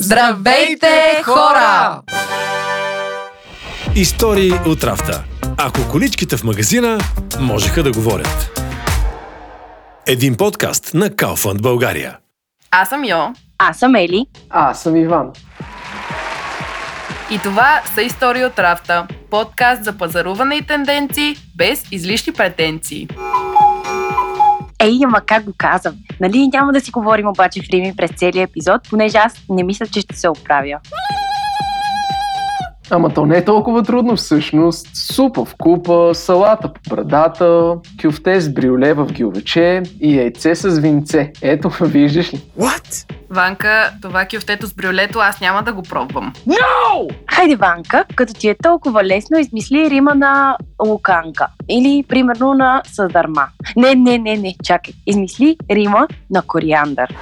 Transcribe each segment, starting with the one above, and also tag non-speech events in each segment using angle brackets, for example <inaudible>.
Здравейте, хора! Истории от рафта. Ако количките в магазина можеха да говорят. Един подкаст на Kaufland България. Аз съм Йо. Аз съм Ели. А, аз съм Иван. И това са истории от рафта. Подкаст за пазаруване и тенденции без излишни претенции. Ей, ама как го казвам? Нали няма да си говорим обаче в Рими през целия епизод, понеже аз не мисля, че ще се оправя. Ама то не е толкова трудно всъщност. Супа в купа, салата по брадата, кюфте с брюле в гювече и яйце с винце. Ето, <laughs> виждаш ли? What? Ванка, това кюфтето с брюлето аз няма да го пробвам. Хайде, Ванка, като ти е толкова лесно, измисли рима на луканка. Или, примерно, на съдърма. Не, не, не, не, чакай. Измисли рима на кориандър.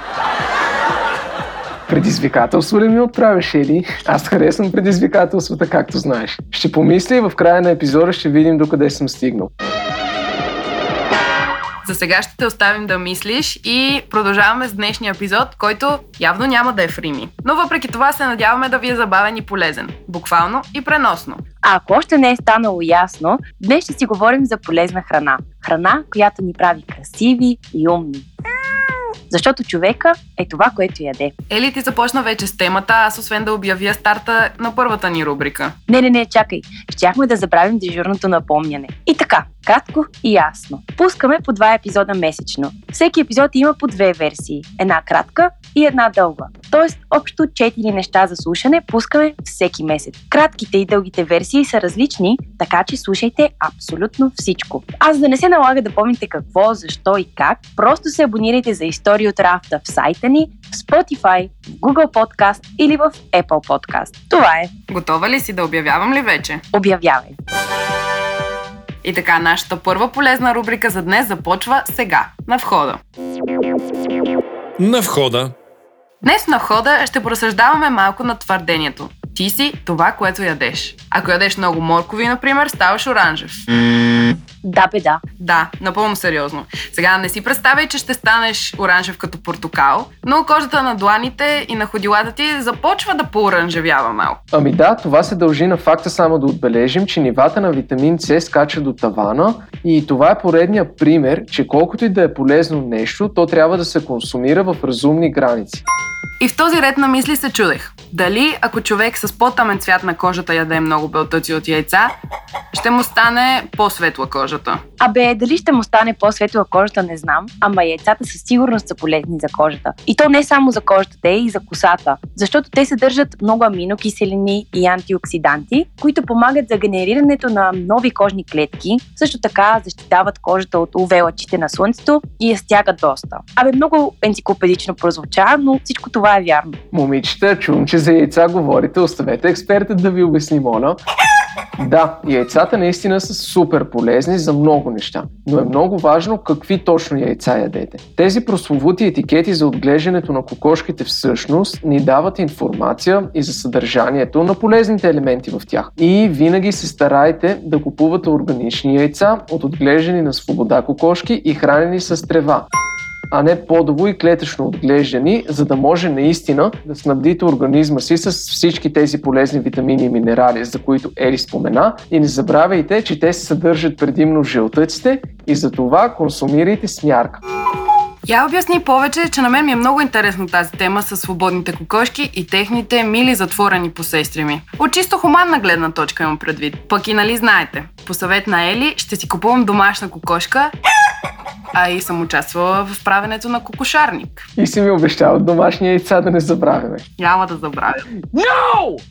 Предизвикателство ли ми отправиш, Ели? Аз харесвам предизвикателствата, както знаеш. Ще помисля и в края на епизода ще видим докъде съм стигнал. За сега ще те оставим да мислиш и продължаваме с днешния епизод, който явно няма да е в Рими. Но въпреки това се надяваме да ви е забавен и полезен. Буквално и преносно. А ако още не е станало ясно, днес ще си говорим за полезна храна. Храна, която ни прави красиви и умни. Защото човека е това, което яде. Ели ти започна вече с темата, аз освен да обявя старта на първата ни рубрика. Не, не, не, чакай. Щяхме да забравим дежурното напомняне. И така, кратко и ясно. Пускаме по два епизода месечно. Всеки епизод има по две версии. Една кратка и една дълга. Тоест, общо 4 неща за слушане пускаме всеки месец. Кратките и дългите версии са различни, така че слушайте абсолютно всичко. Аз да не се налага да помните какво, защо и как, просто се абонирайте за истории от рафта в сайта ни, в Spotify, в Google Podcast или в Apple Podcast. Това е. Готова ли си да обявявам ли вече? Обявявай. И така, нашата първа полезна рубрика за днес започва сега, на входа. На входа. Днес на входа ще поразсъждаваме малко на твърдението. Ти си това, което ядеш. Ако ядеш много моркови, например, ставаш оранжев. Да, бе, да. Да, напълно сериозно. Сега не си представяй, че ще станеш оранжев като портокал, но кожата на дланите и на ходилата ти започва да пооранжевява малко. Ами да, това се дължи на факта само да отбележим, че нивата на витамин С скача до тавана и това е поредния пример, че колкото и да е полезно нещо, то трябва да се консумира в разумни граници. И в този ред на мисли се чудех. Дали ако човек с по-тъмен цвят на кожата яде много белтъци от яйца, ще му стане по-светла кожата. Абе, дали ще му стане по-светла кожата, не знам, ама яйцата със сигурност са полезни за кожата. И то не само за кожата, те и за косата, защото те съдържат много аминокиселини и антиоксиданти, които помагат за генерирането на нови кожни клетки, също така защитават кожата от UV лъчите на слънцето и я стягат доста. Абе, много енциклопедично прозвуча, но всичко това е вярно. Момичета, чувам, че за яйца говорите, оставете експертът да ви обясни, моля. Да, яйцата наистина са супер полезни за много неща, но е много важно какви точно яйца ядете. Тези прословути етикети за отглеждането на кокошките всъщност ни дават информация и за съдържанието на полезните елементи в тях. И винаги се старайте да купувате органични яйца от отглеждани на свобода кокошки и хранени с трева а не подово и клетъчно отглеждани, за да може наистина да снабдите организма си с всички тези полезни витамини и минерали, за които Ели спомена. И не забравяйте, че те се съдържат предимно в и за това консумирайте с мярка. Я обясни повече, че на мен ми е много интересна тази тема с свободните кокошки и техните мили затворени посестри ми. От чисто хуманна гледна точка имам предвид. Пък и нали знаете, по съвет на Ели ще си купувам домашна кокошка, а и съм участвала в правенето на кокошарник. И си ми обещал домашни яйца да не забравяме. Няма да забравя.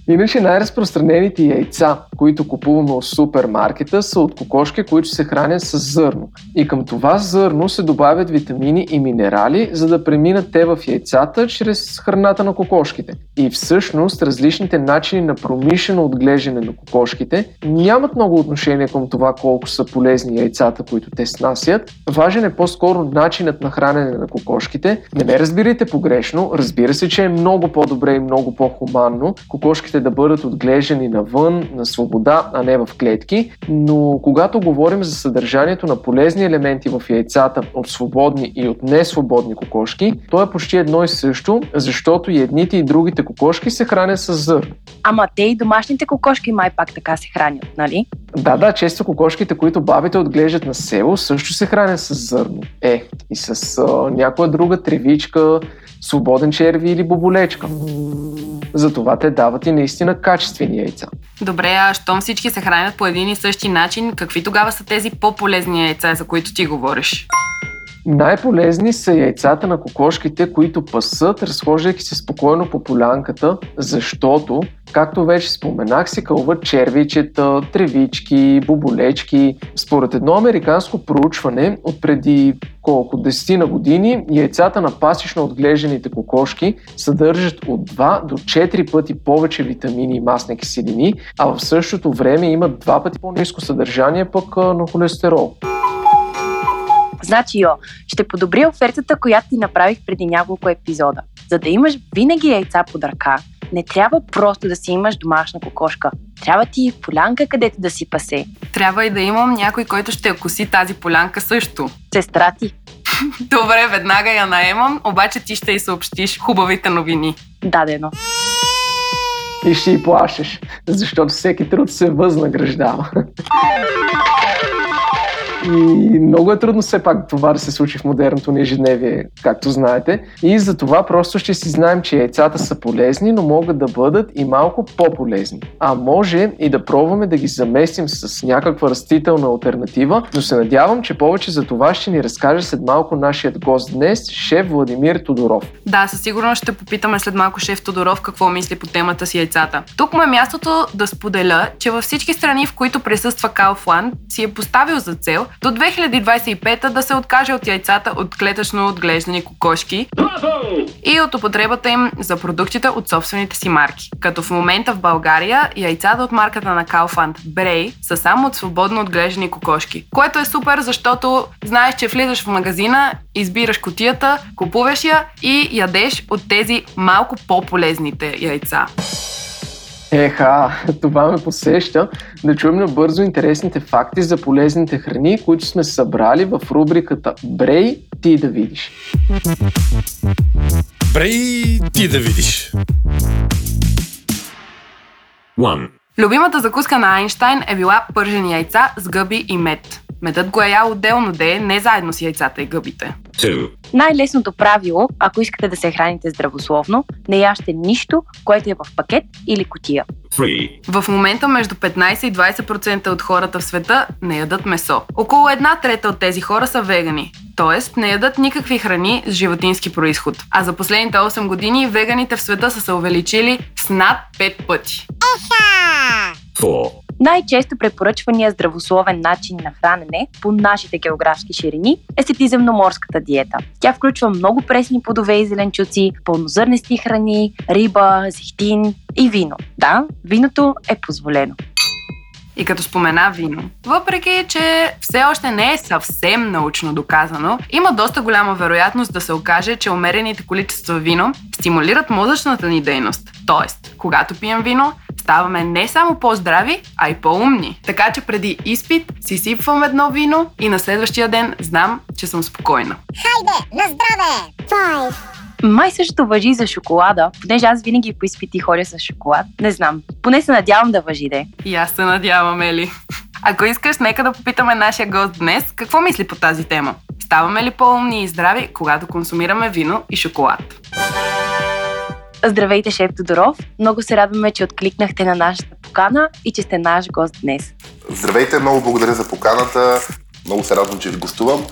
Иначе най-разпространените яйца, които купуваме от супермаркета, са от кокошки, които се хранят с зърно. И към това зърно се добавят витамини и минерали, за да преминат те в яйцата чрез храната на кокошките. И всъщност различните начини на промишлено отглеждане на кокошките нямат много отношение към това колко са полезни яйцата, които те снасят. Важен е по-скоро начинът на хранене на кокошките. Не ме разбирайте погрешно, разбира се, че е много по-добре и много по-хуманно кокошките да бъдат отглеждани навън, на свобода, а не в клетки, но когато говорим за съдържанието на полезни елементи в яйцата от свободни и от несвободни кокошки, то е почти едно и също, защото и едните и другите кокошки се хранят с зърно. Ама те и домашните кокошки май пак така се хранят, нали? Да, да, често кокошките, които бабите отглеждат на село, също се хранят с зърно. Е, и с а, някоя друга тревичка, свободен черви или боболечка. Затова те дават и наистина качествени яйца. Добре, а щом всички се хранят по един и същи начин, какви тогава са тези по-полезни яйца, за които ти говориш? Най-полезни са яйцата на кокошките, които пасат, разхождайки се спокойно по полянката, защото, както вече споменах, се кълват червичета, тревички, боболечки. Според едно американско проучване от преди колко десетина години, яйцата на пасично отглежданите кокошки съдържат от 2 до 4 пъти повече витамини и масни киселини, а в същото време имат два пъти по-низко съдържание пък на холестерол. Значи, Йо, ще подобри офертата, която ти направих преди няколко епизода. За да имаш винаги яйца под ръка, не трябва просто да си имаш домашна кокошка. Трябва ти полянка, където да си пасе. Трябва и да имам някой, който ще я коси тази полянка също. Сестра ти. <laughs> Добре, веднага я наемам, обаче ти ще й съобщиш хубавите новини. Дадено. И ще й плашеш, защото всеки труд се възнаграждава. <laughs> И много е трудно все пак това да се случи в модерното ни ежедневие, както знаете. И за това просто ще си знаем, че яйцата са полезни, но могат да бъдат и малко по-полезни. А може и да пробваме да ги заместим с някаква растителна альтернатива, но се надявам, че повече за това ще ни разкаже след малко нашият гост днес, шеф Владимир Тодоров. Да, със сигурност ще попитаме след малко шеф Тодоров какво мисли по темата с яйцата. Тук му е мястото да споделя, че във всички страни, в които присъства Кауфланд, си е поставил за цел до 2025 да се откаже от яйцата от клетъчно отглеждани кокошки и от употребата им за продуктите от собствените си марки. Като в момента в България яйцата от марката на Kaufland Брей са само от свободно отглеждани кокошки. Което е супер, защото знаеш, че влизаш в магазина, избираш котията, купуваш я и ядеш от тези малко по-полезните яйца. Еха, това ме посеща да чуем набързо интересните факти за полезните храни, които сме събрали в рубриката Брей, ти да видиш. Брей, ти да видиш. One. Любимата закуска на Айнштайн е била пържени яйца с гъби и мед. Медът го е ял отделно де, не заедно с яйцата и гъбите. Най-лесното правило, ако искате да се храните здравословно, не яще нищо, което е в пакет или котия. В момента между 15 и 20% от хората в света не ядат месо. Около една трета от тези хора са вегани, т.е. не ядат никакви храни с животински происход. А за последните 8 години веганите в света са се увеличили с над 5 пъти. Four. Най-често препоръчвания здравословен начин на хранене по нашите географски ширини е средиземноморската диета. Тя включва много пресни плодове и зеленчуци, пълнозърнести храни, риба, зехтин и вино. Да, виното е позволено. И като спомена вино. Въпреки, че все още не е съвсем научно доказано, има доста голяма вероятност да се окаже, че умерените количества вино стимулират мозъчната ни дейност. Тоест, когато пием вино, ставаме не само по-здрави, а и по-умни. Така че преди изпит си сипвам едно вино и на следващия ден знам, че съм спокойна. Май същото въжи и за шоколада, понеже аз винаги по изпити ходя с шоколад. Не знам, поне се надявам да въжи де. И аз се надявам, Ели. Ако искаш, нека да попитаме нашия гост днес какво мисли по тази тема. Ставаме ли по-умни и здрави, когато консумираме вино и шоколад? Здравейте, шеф Тодоров! Много се радваме, че откликнахте на нашата покана и че сте наш гост днес. Здравейте, много благодаря за поканата. Много се радвам, че ви гостувам.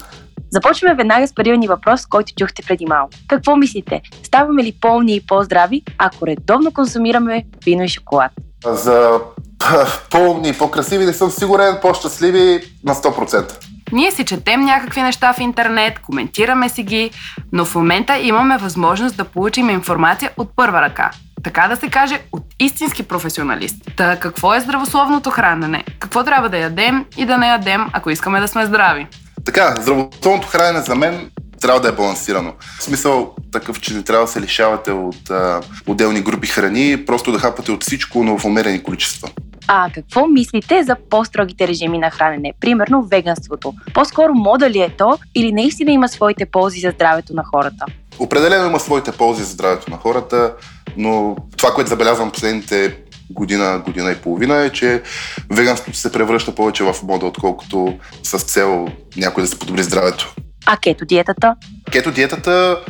Започваме веднага с първия ни въпрос, който чухте преди малко. Какво мислите? Ставаме ли по-умни и по-здрави, ако редовно консумираме вино и шоколад? За <laughs> по-умни и по-красиви не съм сигурен, по-щастливи на 100%. Ние си четем някакви неща в интернет, коментираме си ги, но в момента имаме възможност да получим информация от първа ръка. Така да се каже, от истински професионалист. Та какво е здравословното хранене? Какво трябва да ядем и да не ядем, ако искаме да сме здрави? Така, здравословното хранене за мен трябва да е балансирано. В смисъл такъв, че не трябва да се лишавате от а, отделни групи храни, просто да хапате от всичко, но в умерени количества. А какво мислите за по-строгите режими на хранене? Примерно веганството. По-скоро мода ли е то или наистина има своите ползи за здравето на хората? Определено има своите ползи за здравето на хората, но това, което забелязвам последните година, година и половина е, че веганството се превръща повече в мода, отколкото с цел някой да се подобри здравето. А кето диетата? Кето диетата,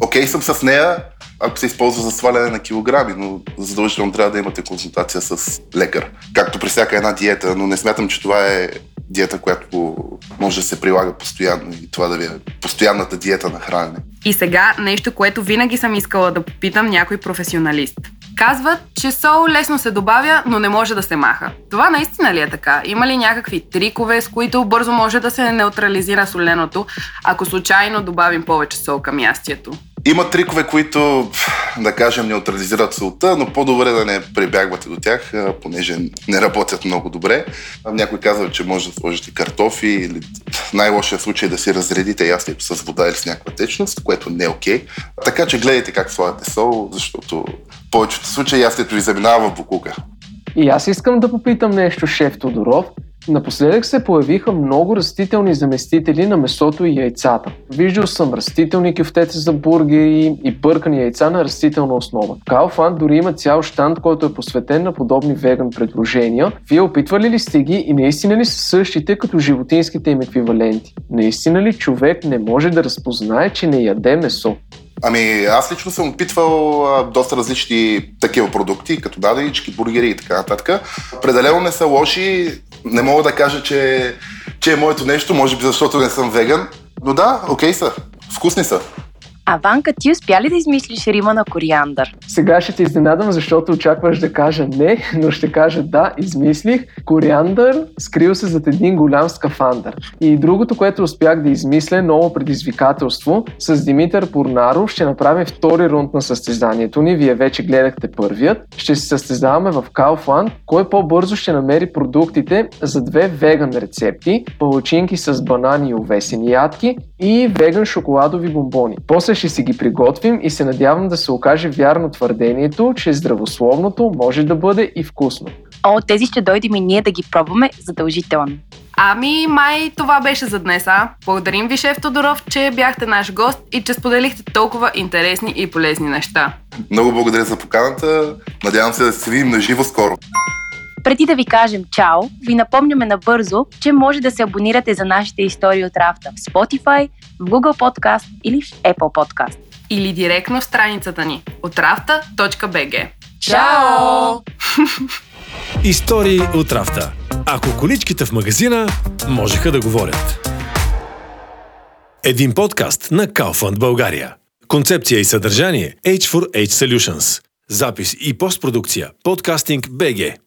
окей съм с нея, ако се използва за сваляне на килограми, но задължително трябва да имате консултация с лекар. Както при всяка една диета, но не смятам, че това е диета, която може да се прилага постоянно и това да ви е постоянната диета на хранене. И сега нещо, което винаги съм искала да попитам някой професионалист. Казват, че сол лесно се добавя, но не може да се маха. Това наистина ли е така? Има ли някакви трикове, с които бързо може да се неутрализира соленото, ако случайно добавим повече сол към ястието? Има трикове, които, да кажем, неутрализират солта, но по-добре да не прибягвате до тях, понеже не работят много добре. Някой казва, че може да сложите картофи или най-лошия случай е да си разредите ястието с вода или с някаква течност, което не е окей. Така че гледайте как слагате сол, защото в повечето случаи ястието ви заминава в букука. И аз искам да попитам нещо, шеф Тодоров. Напоследък се появиха много растителни заместители на месото и яйцата. Виждал съм растителни кюфтета за бургери и бъркани яйца на растителна основа. Kaufland дори има цял штанд, който е посветен на подобни веган предложения. Вие опитвали ли сте ги и наистина ли са същите като животинските им еквиваленти? Наистина ли човек не може да разпознае, че не яде месо? Ами, аз лично съм опитвал доста различни такива продукти, като даденички, бургери и така нататък. Определено не са лоши. Не мога да кажа, че, че е моето нещо, може би защото не съм веган. Но да, окей са. Вкусни са. А Ванка, ти успя ли да измислиш рима на кориандър? Сега ще те изненадам, защото очакваш да кажа не, но ще кажа да, измислих. Кориандър скрил се зад един голям скафандър. И другото, което успях да измисля, ново предизвикателство. С Димитър Порнаров ще направим втори рунд на състезанието ни. Вие вече гледахте първият. Ще се състезаваме в Kaufland. Кой по-бързо ще намери продуктите за две веган рецепти, палачинки с банани и овесени ядки и веган шоколадови бомбони. После ще си ги приготвим и се надявам да се окаже вярно твърдението, че здравословното може да бъде и вкусно. О, тези ще дойдем и ние да ги пробваме задължително. Ами, май това беше за днес, а? Благодарим ви, шеф Тодоров, че бяхте наш гост и че споделихте толкова интересни и полезни неща. Много благодаря за поканата. Надявам се да се видим на живо скоро. Преди да ви кажем чао, ви напомняме набързо, че може да се абонирате за нашите истории от рафта в Spotify, в Google Podcast или в Apple Podcast. Или директно в страницата ни отрafta.bg. Чао! <laughs> Истории от рафта. Ако количките в магазина можеха да говорят. Един подкаст на Kaufland България. Концепция и съдържание H4H Solutions. Запис и постпродукция Podcasting BG.